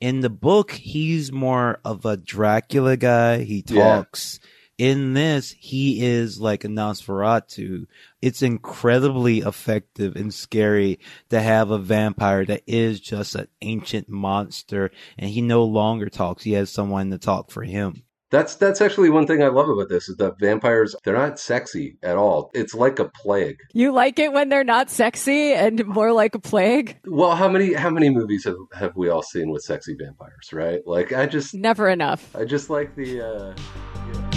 In the book, he's more of a Dracula guy. He Yeah. talks. In this, he is like a Nosferatu. It's incredibly effective and scary to have a vampire that is just an ancient monster and he no longer talks. He has someone to talk for him. That's that's actually one thing I love about this is that vampires they're not sexy at all. It's like a plague. You like it when they're not sexy and more like a plague? Well, how many how many movies have, have we all seen with sexy vampires, right? Like I just Never enough. I just like the uh.